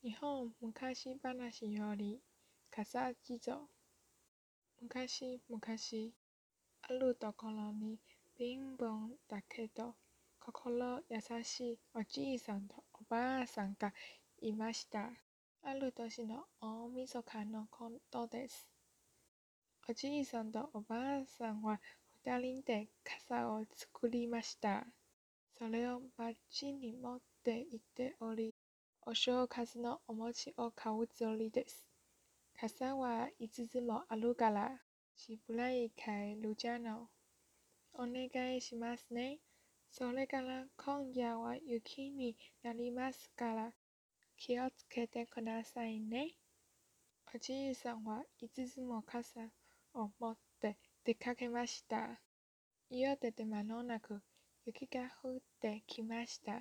日本昔話より笠地蔵昔々あるところに貧乏だけど心優しいおじいさんとおばあさんがいました。ある年の大晦日のことです。おじいさんとおばあさんは二人で傘を作りました。それを町に持って行っており、お正月のお餅を買うつもりです。傘はいつつもあるから、しぶらい買えるじゃの。お願いしますね。それから今夜は雪になりますから、気をつけてくださいね。おじいさんはいつつも傘を持って出かけました。家出て間もなく雪が降ってきました。